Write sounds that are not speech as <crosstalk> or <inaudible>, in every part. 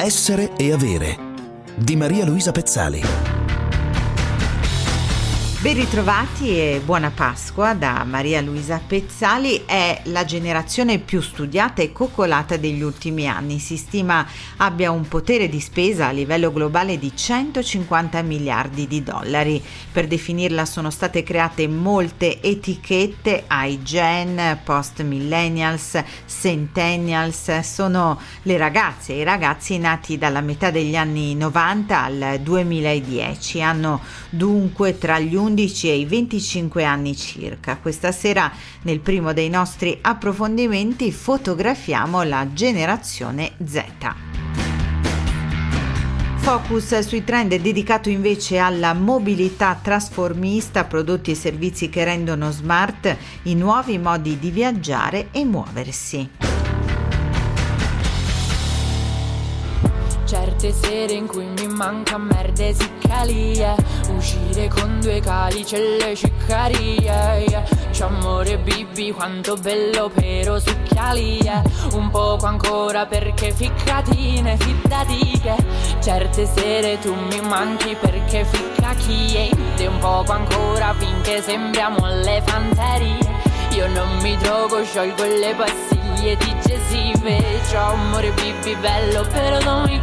Essere e avere di Maria Luisa Pezzali. Ben ritrovati e buona Pasqua da Maria Luisa Pezzali. È la generazione più studiata e coccolata degli ultimi anni. Si stima abbia un potere di spesa a livello globale di 150 miliardi di dollari. Per definirla sono state create molte etichette, iGen, post millennials, centennials. Sono le ragazze e i ragazzi nati dalla metà degli anni 90 al 2010. Hanno dunque tra gli 11 e i 25 anni circa. Questa sera nel primo dei nostri approfondimenti fotografiamo la generazione Z. Focus sui trend è dedicato invece alla mobilità trasformista, prodotti e servizi che rendono smart i nuovi modi di viaggiare e muoversi. Certe sere in cui mi manca merde siccalie Uscire con due calici e le ciccarie yeah. C'è amore bibi quanto bello però succhialie. Un poco ancora perché ficcatine fiddati che Certe sere tu mi manchi perché ficca chi E un poco ancora finché sembriamo alle fanterie. Io non mi drogo, sciolgo le passiglie e digestivo Ciao amore bibi bello però non mi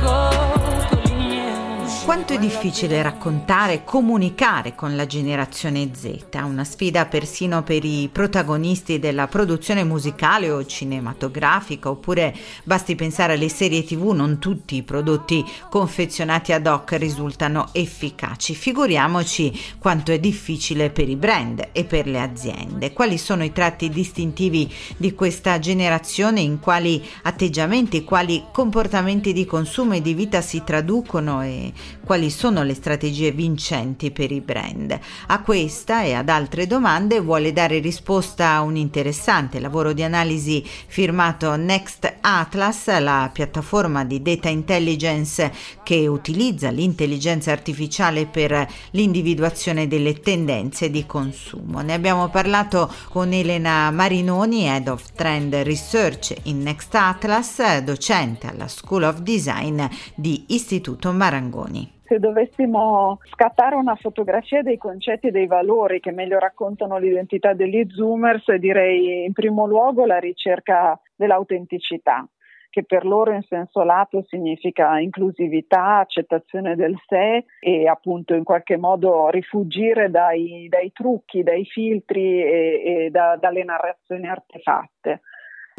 quanto è difficile raccontare e comunicare con la generazione Z, una sfida persino per i protagonisti della produzione musicale o cinematografica, oppure basti pensare alle serie tv, non tutti i prodotti confezionati ad hoc risultano efficaci. Figuriamoci quanto è difficile per i brand e per le aziende. Quali sono i tratti distintivi di questa generazione, in quali atteggiamenti, quali comportamenti di consumo e di vita si traducono e quali sono le strategie vincenti per i brand. A questa e ad altre domande vuole dare risposta a un interessante lavoro di analisi firmato Next Atlas, la piattaforma di data intelligence che utilizza l'intelligenza artificiale per l'individuazione delle tendenze di consumo. Ne abbiamo parlato con Elena Marinoni, Head of Trend Research in Next Atlas, docente alla School of Design di Istituto Marangoni se dovessimo scattare una fotografia dei concetti e dei valori che meglio raccontano l'identità degli Zoomers, direi in primo luogo la ricerca dell'autenticità che per loro in senso lato significa inclusività, accettazione del sé e appunto in qualche modo rifugire dai, dai trucchi, dai filtri e, e da, dalle narrazioni artefatte.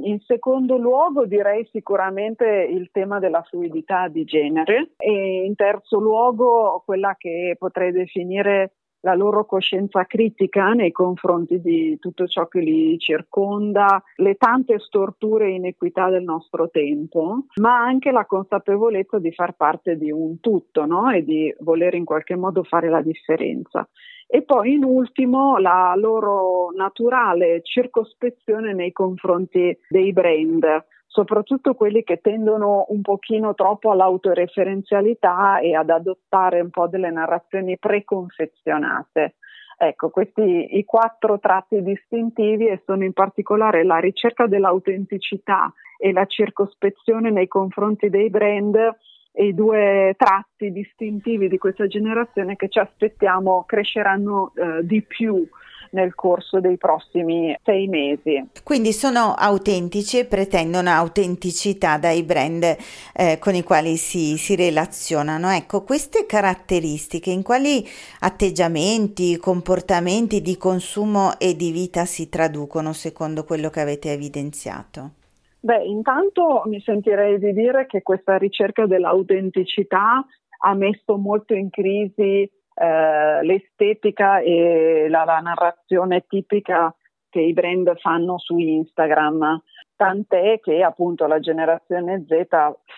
In secondo luogo direi sicuramente il tema della fluidità di genere e in terzo luogo quella che potrei definire la loro coscienza critica nei confronti di tutto ciò che li circonda, le tante storture e inequità del nostro tempo, ma anche la consapevolezza di far parte di un tutto no? e di voler in qualche modo fare la differenza e poi in ultimo la loro naturale circospezione nei confronti dei brand, soprattutto quelli che tendono un pochino troppo all'autoreferenzialità e ad adottare un po' delle narrazioni preconfezionate. Ecco, questi i quattro tratti distintivi e sono in particolare la ricerca dell'autenticità e la circospezione nei confronti dei brand i due tratti distintivi di questa generazione che ci aspettiamo cresceranno eh, di più nel corso dei prossimi sei mesi. Quindi sono autentici e pretendono autenticità dai brand eh, con i quali si, si relazionano. Ecco, queste caratteristiche in quali atteggiamenti, comportamenti di consumo e di vita si traducono secondo quello che avete evidenziato? Beh, intanto mi sentirei di dire che questa ricerca dell'autenticità ha messo molto in crisi eh, l'estetica e la, la, narrazione tipica che i brand fanno su Instagram. Tant'è che appunto la generazione Z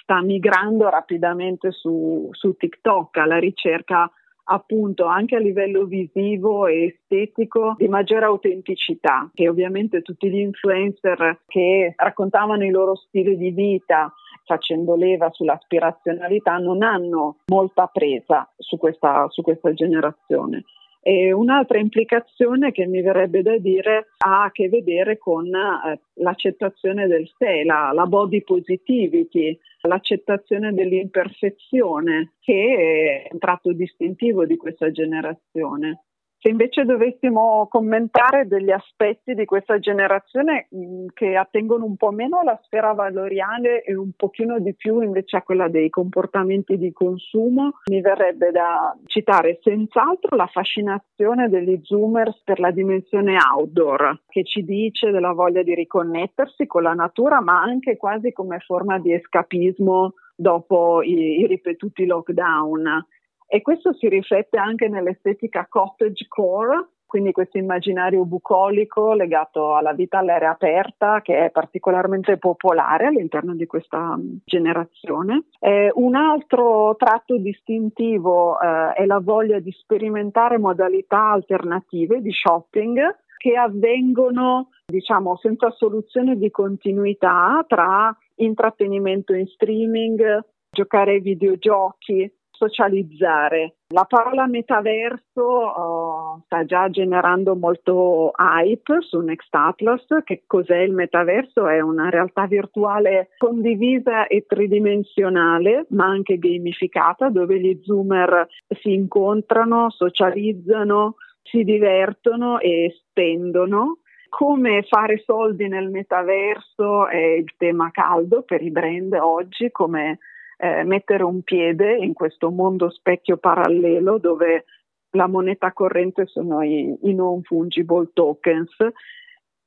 sta migrando rapidamente su, su TikTok alla ricerca appunto anche a livello visivo e estetico di maggiore autenticità, che ovviamente tutti gli influencer che raccontavano il loro stile di vita facendo leva sull'aspirazionalità non hanno molta presa su questa, su questa generazione. E un'altra implicazione che mi verrebbe da dire ha a che vedere con eh, l'accettazione del sé, la, la body positivity, l'accettazione dell'imperfezione, che è un tratto distintivo di questa generazione. Se invece dovessimo commentare degli aspetti di questa generazione mm, che attengono un po' meno alla sfera valoriale e un pochino di più invece a quella dei comportamenti di consumo, mi verrebbe da citare senz'altro la fascinazione degli zoomers per la dimensione outdoor, che ci dice della voglia di riconnettersi con la natura, ma anche quasi come forma di escapismo dopo i, i ripetuti lockdown e questo si riflette anche nell'estetica cottage core, quindi questo immaginario bucolico legato alla vita all'aria aperta che è particolarmente popolare all'interno di questa mm, generazione. Eh, un altro tratto distintivo eh, è la voglia di sperimentare modalità alternative di shopping che avvengono diciamo senza soluzione di continuità tra intrattenimento in streaming, giocare ai videogiochi, socializzare. La parola metaverso uh, sta già generando molto hype su Next Atlas. Che cos'è il metaverso? È una realtà virtuale condivisa e tridimensionale, ma anche gamificata, dove gli zoomer si incontrano, socializzano, si divertono e spendono. Come fare soldi nel metaverso è il tema caldo per i brand oggi, come eh, mettere un piede in questo mondo specchio parallelo dove la moneta corrente sono i, i non fungible tokens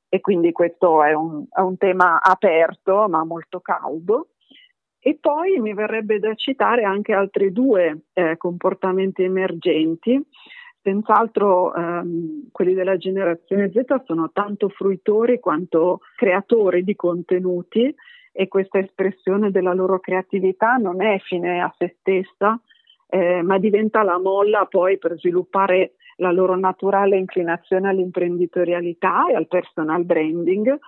e quindi questo è un, è un, tema aperto ma molto caldo. E poi mi verrebbe da citare anche altri due eh, comportamenti emergenti. Senz'altro ehm, quelli della generazione Z sono tanto fruitori quanto creatori di contenuti e questa espressione della loro creatività non è fine a se stessa, eh, ma diventa la molla poi per sviluppare la loro naturale inclinazione all'imprenditorialità e al personal branding.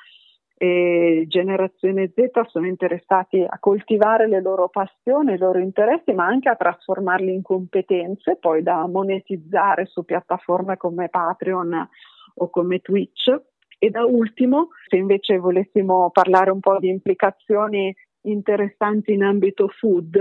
E generazione Z sono interessati a coltivare le loro passioni, i loro interessi, ma anche a trasformarli in competenze poi da monetizzare su piattaforme come Patreon o come Twitch e da ultimo, se invece volessimo parlare un po' di implicazioni interessanti in ambito food,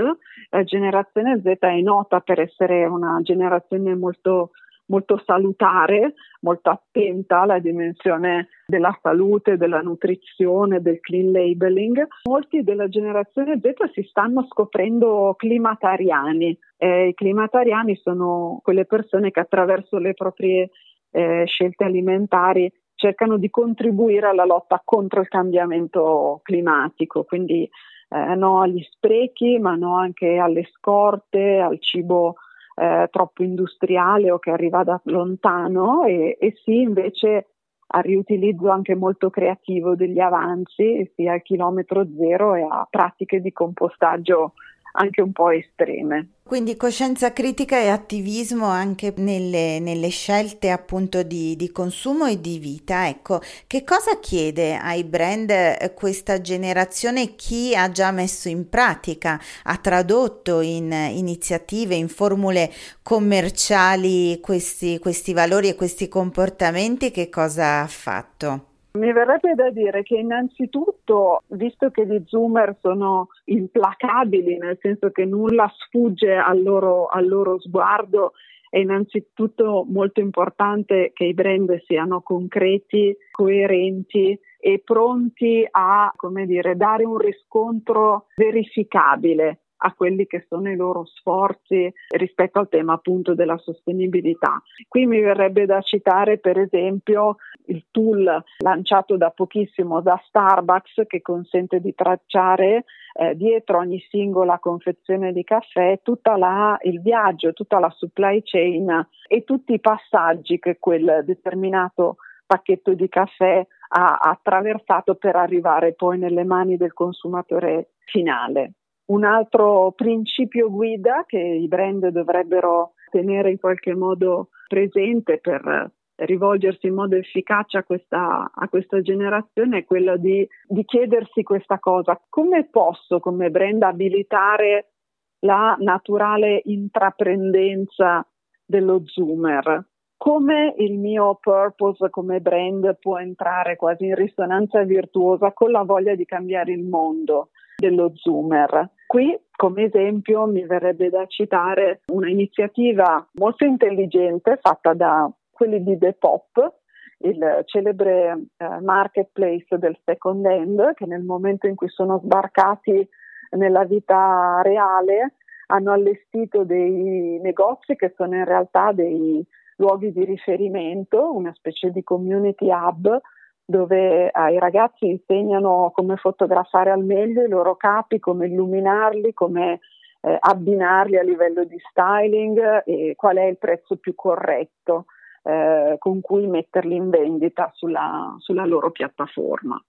la generazione Z è nota per essere una generazione molto molto salutare, molto attenta alla dimensione della salute, della nutrizione, del clean labeling. Molti della generazione Z si stanno scoprendo climatariani. Eh, I climatariani sono quelle persone che attraverso le proprie eh, scelte alimentari cercano di contribuire alla lotta contro il cambiamento climatico, quindi eh, no agli sprechi, ma no anche alle scorte, al cibo eh, troppo industriale o che arriva da lontano e, e sì invece al riutilizzo anche molto creativo degli avanzi, sia al chilometro zero e a pratiche di compostaggio anche un po' estreme. Quindi coscienza critica e attivismo anche nelle, nelle scelte appunto di, di, consumo e di vita. Ecco, che cosa chiede ai brand eh, questa generazione? Chi ha già messo in pratica, ha tradotto in iniziative, in formule commerciali questi, questi valori e questi comportamenti? Che cosa ha fatto? Mi verrebbe da dire che innanzitutto, visto che gli zoomer sono implacabili, nel senso che nulla sfugge al loro, al loro sguardo, è innanzitutto molto importante che i brand siano concreti, coerenti e pronti a, dire, dare un riscontro verificabile a quelli che sono i loro sforzi rispetto al tema appunto della sostenibilità. Qui mi verrebbe da citare per esempio il tool lanciato da pochissimo da Starbucks che consente di tracciare eh, dietro ogni singola confezione di caffè tutto il viaggio, tutta la supply chain e tutti i passaggi che quel determinato pacchetto di caffè ha attraversato per arrivare poi nelle mani del consumatore finale. Un altro principio guida che i brand dovrebbero tenere in qualche modo presente per rivolgersi in modo efficace a questa, a questa generazione è quello di, di chiedersi questa cosa. Come posso come brand abilitare la naturale intraprendenza dello zoomer? come il mio purpose come brand può entrare quasi in risonanza virtuosa con la voglia di cambiare il mondo dello Zoomer. Qui come esempio mi verrebbe da citare una iniziativa molto intelligente fatta da quelli di Depop, il celebre eh, marketplace del second hand, che nel momento in cui sono sbarcati nella vita reale hanno allestito dei negozi che sono in realtà dei luoghi di riferimento, una specie di community hub dove ai ragazzi insegnano come fotografare al meglio i loro capi, come illuminarli, come eh, abbinarli a livello di styling e qual è il prezzo più corretto eh, con cui metterli in vendita sulla, sulla loro piattaforma.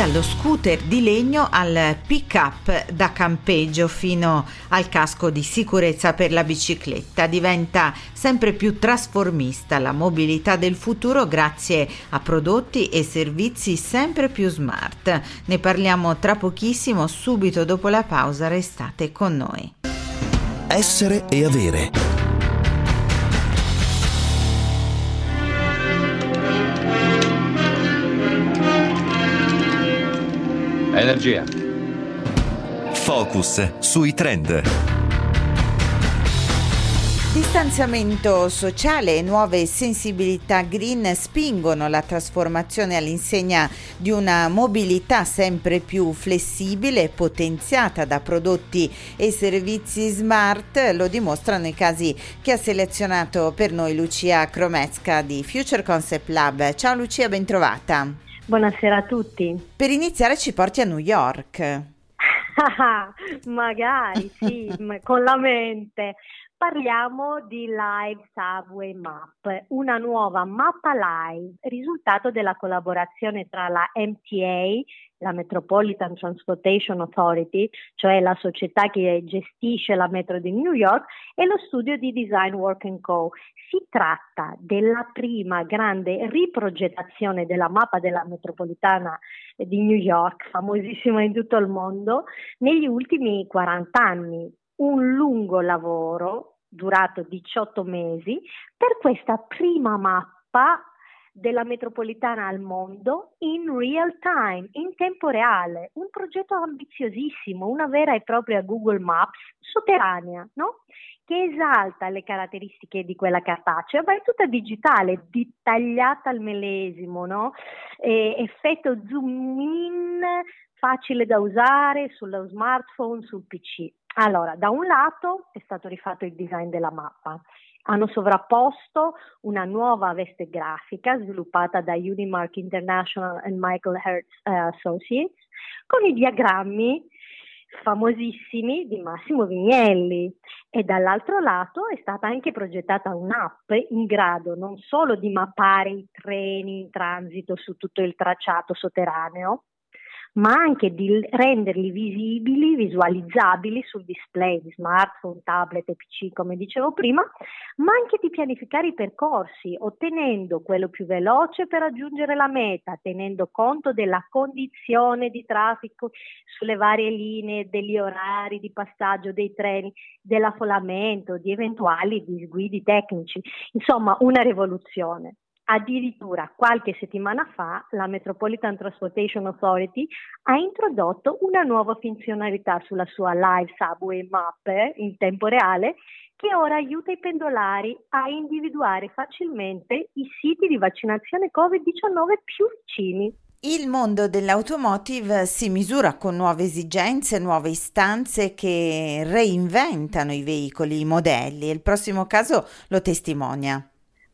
Dallo scooter di legno al pick-up da campeggio fino al casco di sicurezza per la bicicletta diventa sempre più trasformista la mobilità del futuro grazie a prodotti e servizi sempre più smart. Ne parliamo tra pochissimo, subito dopo la pausa, restate con noi. Essere e avere. Energia. Focus sui trend. Distanziamento sociale e nuove sensibilità green spingono la trasformazione all'insegna di una mobilità sempre più flessibile e potenziata da prodotti e servizi smart, lo dimostrano i casi che ha selezionato per noi Lucia Cromesca di Future Concept Lab. Ciao Lucia, bentrovata. Buonasera a tutti. Per iniziare ci porti a New York. <laughs> Magari, sì, <laughs> con la mente. Parliamo di Live Subway Map, una nuova mappa live, risultato della collaborazione tra la MTA, la Metropolitan Transportation Authority, cioè la società che gestisce la metro di New York, e lo studio di Design Work Co. Si tratta della prima grande riprogettazione della mappa della metropolitana di New York, famosissima in tutto il mondo, negli ultimi 40 anni un lungo lavoro durato 18 mesi per questa prima mappa della metropolitana al mondo in real time, in tempo reale, un progetto ambiziosissimo, una vera e propria Google Maps sotterranea, no? che esalta le caratteristiche di quella cartacea, ma è tutta digitale, dettagliata al millesimo, no? Effetto zoom in, facile da usare sullo smartphone, sul PC. Allora, da un lato è stato rifatto il design della mappa, hanno sovrapposto una nuova veste grafica sviluppata da Unimark International e Michael Hertz uh, Associates con i diagrammi famosissimi di Massimo Vignelli. E dall'altro lato è stata anche progettata un'app in grado non solo di mappare i treni in transito su tutto il tracciato sotterraneo, ma anche di renderli visibili, visualizzabili sul display di smartphone, tablet e PC, come dicevo prima, ma anche di pianificare i percorsi, ottenendo quello più veloce per raggiungere la meta, tenendo conto della condizione di traffico sulle varie linee, degli orari di passaggio dei treni, dell'affollamento, di eventuali disguidi tecnici. Insomma, una rivoluzione. Addirittura qualche settimana fa la Metropolitan Transportation Authority ha introdotto una nuova funzionalità sulla sua live subway map in tempo reale che ora aiuta i pendolari a individuare facilmente i siti di vaccinazione Covid-19 più vicini. Il mondo dell'automotive si misura con nuove esigenze, nuove istanze che reinventano i veicoli, i modelli e il prossimo caso lo testimonia.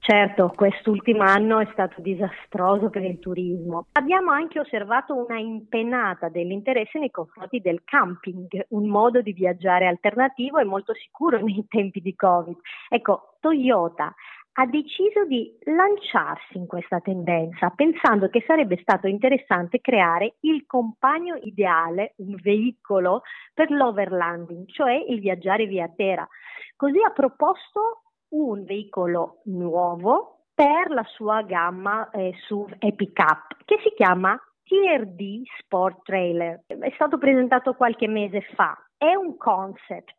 Certo, quest'ultimo anno è stato disastroso per il turismo. Abbiamo anche osservato una impennata dell'interesse nei confronti del camping, un modo di viaggiare alternativo e molto sicuro nei tempi di Covid. Ecco, Toyota ha deciso di lanciarsi in questa tendenza, pensando che sarebbe stato interessante creare il compagno ideale, un veicolo per l'overlanding, cioè il viaggiare via terra. Così ha proposto un veicolo nuovo per la sua gamma eh, SUV e pick-up che si chiama TRD Sport Trailer. È stato presentato qualche mese fa. È un concept,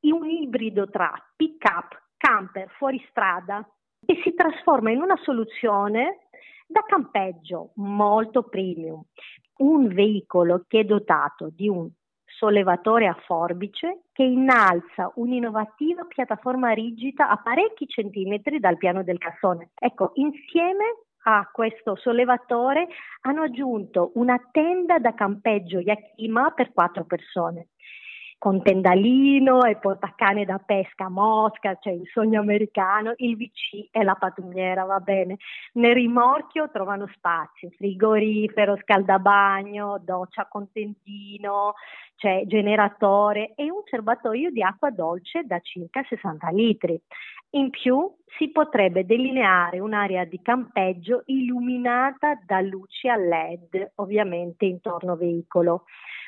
un ibrido tra pick-up, camper fuori strada e si trasforma in una soluzione da campeggio molto premium. Un veicolo che è dotato di un sollevatore a forbice che innalza un'innovativa piattaforma rigida a parecchi centimetri dal piano del cassone. Ecco, insieme a questo sollevatore hanno aggiunto una tenda da campeggio Yakima per quattro persone con tendalino e portacane da pesca mosca, cioè il sogno americano, il VC e la pattumiera, va bene. Nel rimorchio trovano spazio, frigorifero, scaldabagno, doccia con tendino, cioè generatore e un serbatoio di acqua dolce da circa 60 litri. In più si potrebbe delineare un'area di campeggio illuminata da luci a LED, ovviamente intorno al veicolo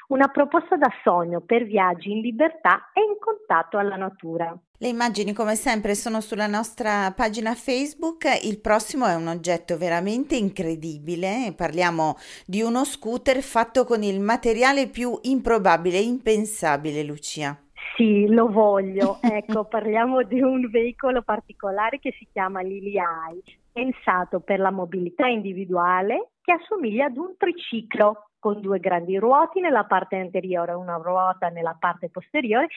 una proposta da sogno per viaggi in libertà e in contatto alla natura. Le immagini come sempre sono sulla nostra pagina Facebook, il prossimo è un oggetto veramente incredibile, parliamo di uno scooter fatto con il materiale più improbabile e impensabile, Lucia. Sì, lo voglio. <laughs> Ecco, parliamo di un veicolo particolare che si chiama Lily Eye, pensato per la mobilità individuale che assomiglia ad un triciclo con due grandi ruote nella parte anteriore e una ruota nella parte posteriore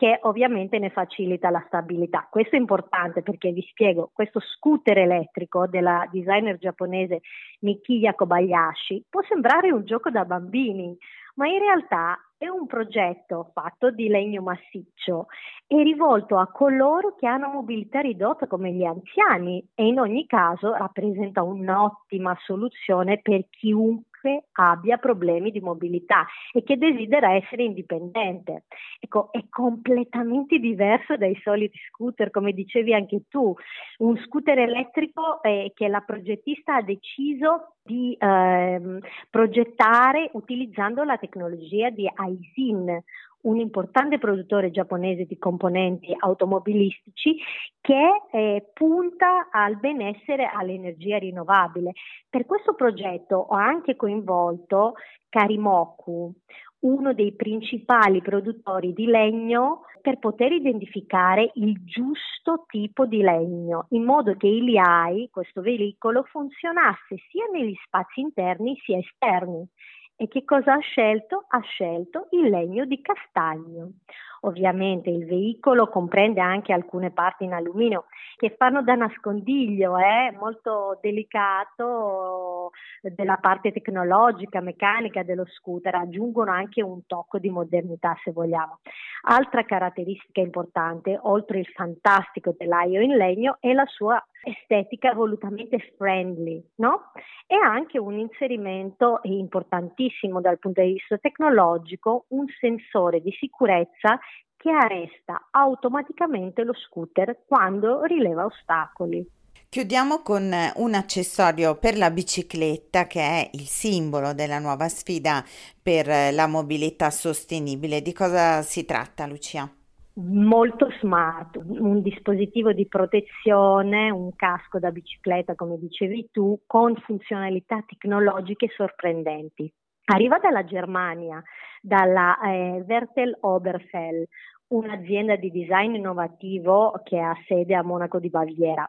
che ovviamente ne facilita la stabilità. Questo è importante perché vi spiego, questo scooter elettrico della designer giapponese Mikiya Kobayashi può sembrare un gioco da bambini, ma in realtà è un progetto fatto di legno massiccio e rivolto a coloro che hanno mobilità ridotta come gli anziani e in ogni caso rappresenta un'ottima soluzione per chiunque chiunque abbia problemi di mobilità e che desidera essere indipendente. Ecco, è completamente diverso dai soliti scooter, come dicevi anche tu, un scooter elettrico eh, che la progettista ha deciso di eh, progettare utilizzando la tecnologia di Aisin, un importante produttore giapponese di componenti automobilistici che eh, punta al benessere all'energia rinnovabile. Per questo progetto ho anche coinvolto Karimoku, uno dei principali produttori di legno per poter identificare il giusto tipo di legno, in modo che il IAI, questo veicolo, funzionasse sia negli spazi interni sia esterni. E che cosa ha scelto? Ha scelto il legno di castagno. Ovviamente il veicolo comprende anche alcune parti in alluminio che fanno da nascondiglio, eh? molto delicato della parte tecnologica, meccanica dello scooter, aggiungono anche un tocco di modernità se vogliamo. Altra caratteristica importante, oltre il fantastico telaio in legno, è la sua estetica volutamente friendly, no? E anche un inserimento importantissimo dal punto di vista tecnologico, un sensore di sicurezza che arresta automaticamente lo scooter quando rileva ostacoli. Chiudiamo con un accessorio per la bicicletta che è il simbolo della nuova sfida per la mobilità sostenibile. Di cosa si tratta, Lucia? Molto smart, un dispositivo di protezione, un casco da bicicletta come dicevi tu, con funzionalità tecnologiche sorprendenti. Arriva dalla Germania, dalla eh, Vertel Oberfell, un'azienda di design innovativo che ha sede a Monaco di Baviera.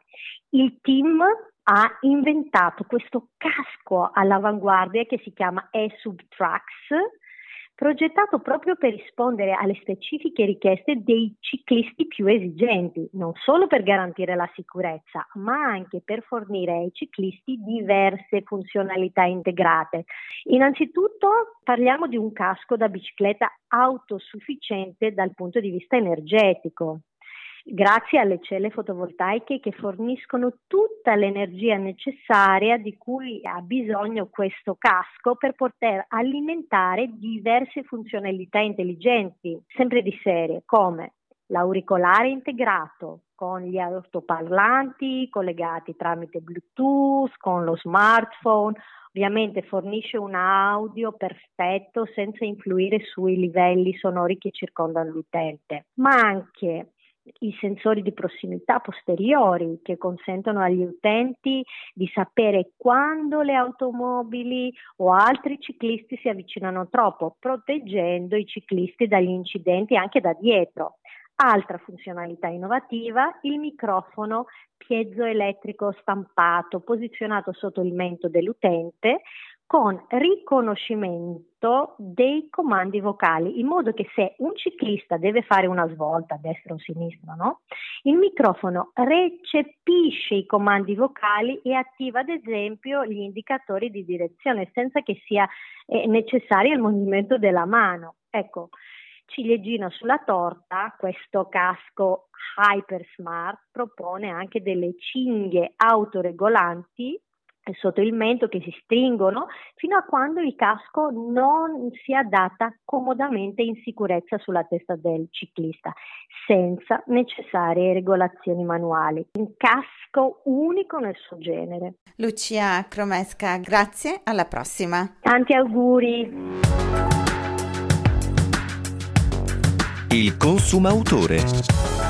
Il team ha inventato questo casco all'avanguardia che si chiama E-Subtrax, progettato proprio per rispondere alle specifiche richieste dei ciclisti più esigenti, non solo per garantire la sicurezza, ma anche per fornire ai ciclisti diverse funzionalità integrate. Innanzitutto parliamo di un casco da bicicletta autosufficiente dal punto di vista energetico grazie alle celle fotovoltaiche che forniscono tutta l'energia necessaria di cui ha bisogno questo casco per poter alimentare diverse funzionalità intelligenti, sempre di serie, come l'auricolare integrato con gli altoparlanti collegati tramite Bluetooth, con lo smartphone, ovviamente fornisce un audio perfetto senza influire sui livelli sonori che circondano l'utente, ma anche i sensori di prossimità posteriori che consentono agli utenti di sapere quando le automobili o altri ciclisti si avvicinano troppo, proteggendo i ciclisti dagli incidenti anche da dietro. Altra funzionalità innovativa, il microfono piezoelettrico stampato posizionato sotto il mento dell'utente con riconoscimento dei comandi vocali, in modo che se un ciclista deve fare una svolta a destra o a sinistra, no? il microfono recepisce i comandi vocali e attiva ad esempio gli indicatori di direzione senza che sia eh, necessario il movimento della mano. Ecco, ciliegina sulla torta, questo casco Hyper Smart propone anche delle cinghie autoregolanti sotto il mento che si stringono fino a quando il casco non si adatta comodamente in sicurezza sulla testa del ciclista, senza necessarie regolazioni manuali. Un casco unico nel suo genere. Lucia Cromesca, grazie, alla prossima. Tanti auguri. Il consumautore.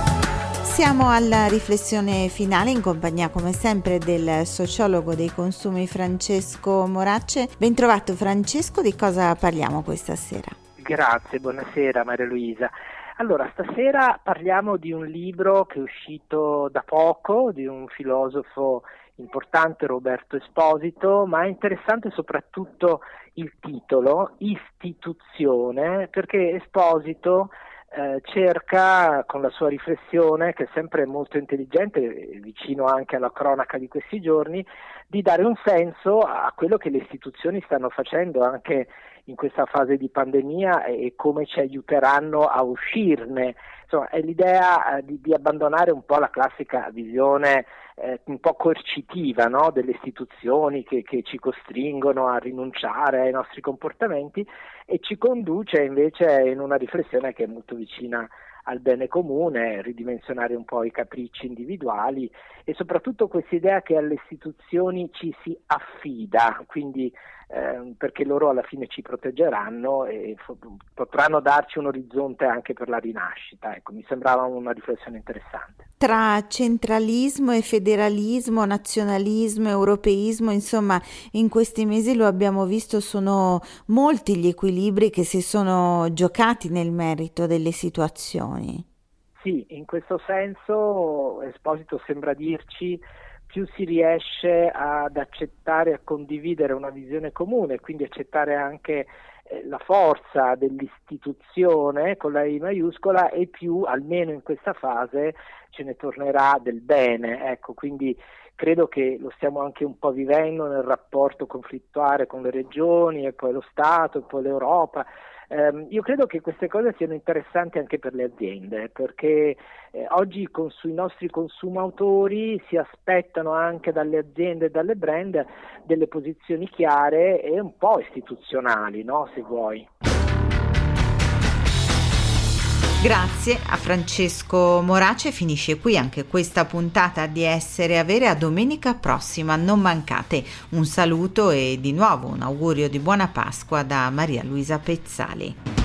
Siamo alla riflessione finale in compagnia come sempre del sociologo dei consumi Francesco Moracce. Bentrovato Francesco, di cosa parliamo questa sera? Grazie, buonasera Maria Luisa. Allora, stasera parliamo di un libro che è uscito da poco, di un filosofo importante, Roberto Esposito, ma è interessante soprattutto il titolo, Istituzione, perché Esposito eh, cerca con la sua riflessione, che è sempre molto intelligente, vicino anche alla cronaca di questi giorni, di dare un senso a quello che le istituzioni stanno facendo anche in questa fase di pandemia e come ci aiuteranno a uscirne. Insomma, è l'idea eh, di, di, abbandonare un po' la classica visione eh, un po' coercitiva no? delle istituzioni che, che, ci costringono a rinunciare ai nostri comportamenti e ci conduce invece in una riflessione che è molto vicina al bene comune, ridimensionare un po' i capricci individuali e soprattutto questa idea che alle istituzioni ci si affida, quindi eh, perché loro alla fine ci proteggeranno e f- potranno darci un orizzonte anche per la rinascita. Ecco, mi sembrava una riflessione interessante. Tra centralismo e federalismo, nazionalismo, europeismo, insomma, in questi mesi lo abbiamo visto, sono molti gli equilibri che si sono giocati nel merito delle situazioni. Sì, in questo senso Esposito sembra dirci più si riesce ad accettare a condividere una visione comune, quindi accettare anche eh, la forza dell'istituzione con la I maiuscola e più, almeno in questa fase, ce ne tornerà del bene. Ecco, quindi credo che lo stiamo anche un po' vivendo nel rapporto conflittuale con le regioni e poi lo Stato e poi l'Europa. Eh, io credo che queste cose siano interessanti anche per le aziende, perché eh, oggi con, sui nostri consumatori si aspettano anche dalle aziende e dalle brand delle posizioni chiare e un po' istituzionali, no? se vuoi. Grazie a Francesco Morace, finisce qui anche questa puntata di Essere Avere a domenica prossima, non mancate. Un saluto e di nuovo un augurio di buona Pasqua da Maria Luisa Pezzali.